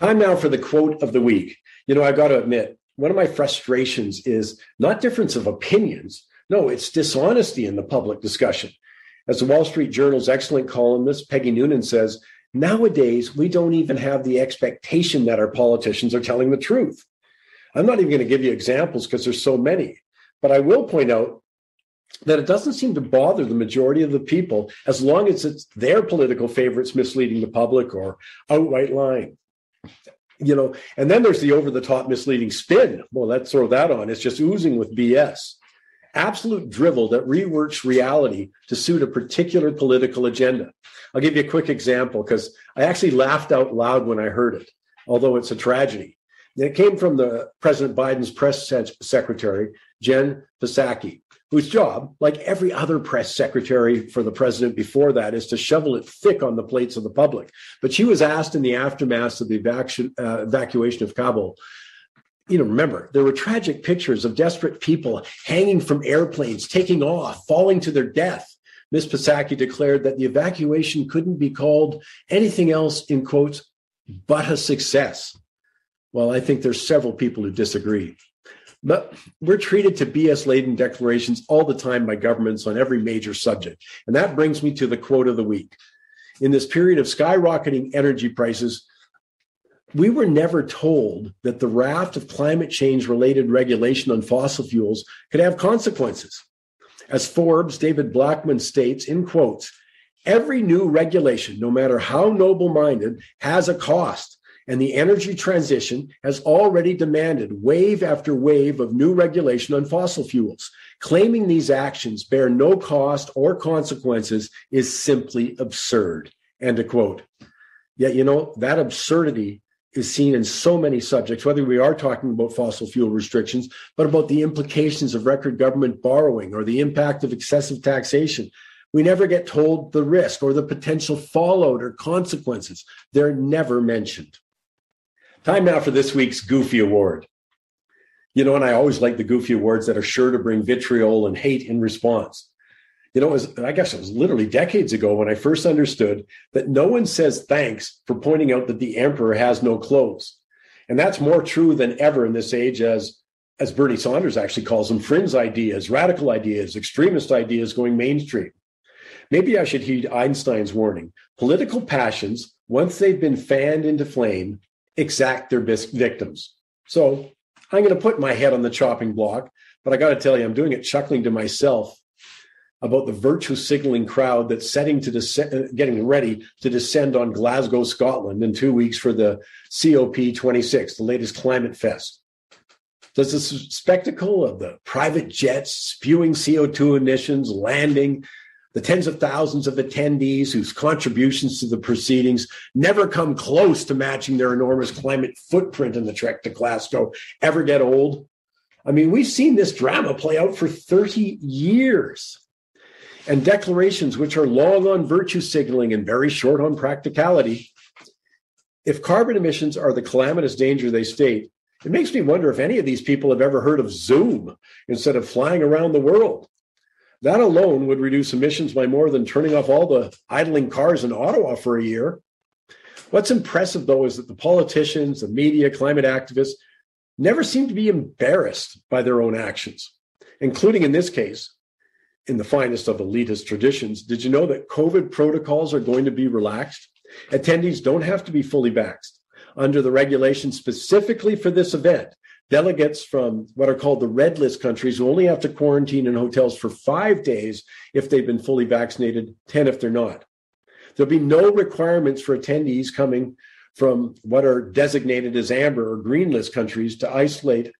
Time now for the quote of the week. You know, I've got to admit, one of my frustrations is not difference of opinions. No, it's dishonesty in the public discussion. As the Wall Street Journal's excellent columnist, Peggy Noonan, says, nowadays we don't even have the expectation that our politicians are telling the truth. I'm not even going to give you examples because there's so many, but I will point out that it doesn't seem to bother the majority of the people as long as it's their political favorites misleading the public or outright lying. You know, and then there's the over the top misleading spin. Well, let's throw that on. It's just oozing with BS absolute drivel that reworks reality to suit a particular political agenda. I'll give you a quick example because I actually laughed out loud when I heard it, although it's a tragedy. It came from the President Biden's press secretary, Jen Psaki, whose job, like every other press secretary for the president before that, is to shovel it thick on the plates of the public. But she was asked in the aftermath of the uh, evacuation of Kabul you know, remember, there were tragic pictures of desperate people hanging from airplanes, taking off, falling to their death. Ms. Psaki declared that the evacuation couldn't be called anything else, in quotes, but a success. Well, I think there's several people who disagree. But we're treated to BS laden declarations all the time by governments on every major subject. And that brings me to the quote of the week. In this period of skyrocketing energy prices, we were never told that the raft of climate change related regulation on fossil fuels could have consequences. As Forbes, David Blackmon states in quotes, every new regulation, no matter how noble minded, has a cost. And the energy transition has already demanded wave after wave of new regulation on fossil fuels. Claiming these actions bear no cost or consequences is simply absurd. End of quote. Yet, you know, that absurdity is seen in so many subjects, whether we are talking about fossil fuel restrictions, but about the implications of record government borrowing or the impact of excessive taxation. We never get told the risk or the potential fallout or consequences. They're never mentioned. Time now for this week's Goofy Award. You know, and I always like the Goofy Awards that are sure to bring vitriol and hate in response. You know, was, I guess it was literally decades ago when I first understood that no one says thanks for pointing out that the emperor has no clothes. And that's more true than ever in this age as as Bernie Sanders actually calls them fringe ideas, radical ideas, extremist ideas going mainstream. Maybe I should heed Einstein's warning. Political passions, once they've been fanned into flame, exact their victims. So I'm going to put my head on the chopping block, but I got to tell you, I'm doing it chuckling to myself about the virtue signaling crowd that's setting to descend, uh, getting ready to descend on Glasgow, Scotland in two weeks for the COP26, the latest climate fest. Does the spectacle of the private jets spewing CO2 emissions landing, the tens of thousands of attendees whose contributions to the proceedings never come close to matching their enormous climate footprint in the trek to Glasgow ever get old? I mean, we've seen this drama play out for 30 years and declarations which are long on virtue signaling and very short on practicality. If carbon emissions are the calamitous danger they state, it makes me wonder if any of these people have ever heard of Zoom instead of flying around the world. That alone would reduce emissions by more than turning off all the idling cars in Ottawa for a year. What's impressive, though, is that the politicians, the media, climate activists never seem to be embarrassed by their own actions, including in this case, in the finest of elitist traditions, did you know that COVID protocols are going to be relaxed? Attendees don't have to be fully vaxxed. Under the regulations specifically for this event, delegates from what are called the red list countries who only have to quarantine in hotels for five days if they've been fully vaccinated, 10 if they're not. There'll be no requirements for attendees coming from what are designated as amber or green list countries to isolate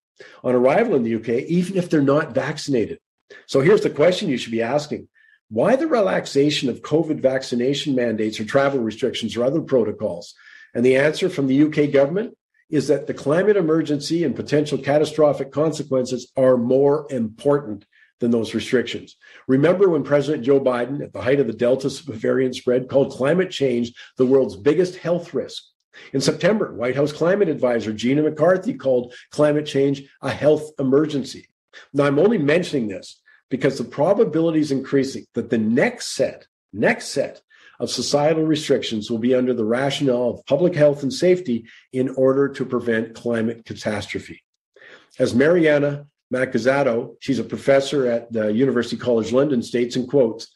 on arrival in the UK, even if they're not vaccinated. So here's the question you should be asking why the relaxation of COVID vaccination mandates or travel restrictions or other protocols? And the answer from the UK government is that the climate emergency and potential catastrophic consequences are more important than those restrictions. Remember when President Joe Biden, at the height of the Delta variant spread, called climate change the world's biggest health risk? In September, White House climate advisor Gina McCarthy called climate change a health emergency. Now, I'm only mentioning this because the probability is increasing that the next set, next set of societal restrictions will be under the rationale of public health and safety in order to prevent climate catastrophe. As Mariana Mazzucato, she's a professor at the University College London, states in quotes,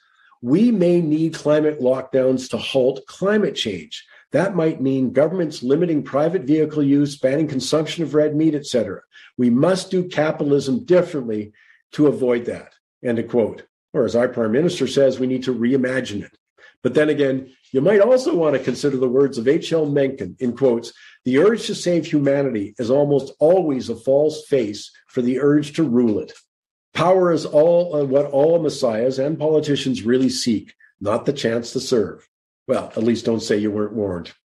we may need climate lockdowns to halt climate change. That might mean governments limiting private vehicle use, banning consumption of red meat, etc. We must do capitalism differently to avoid that. End of quote. Or as our prime minister says, we need to reimagine it. But then again, you might also want to consider the words of H.L. Mencken in quotes The urge to save humanity is almost always a false face for the urge to rule it. Power is all uh, what all messiahs and politicians really seek, not the chance to serve. Well, at least don't say you weren't warned.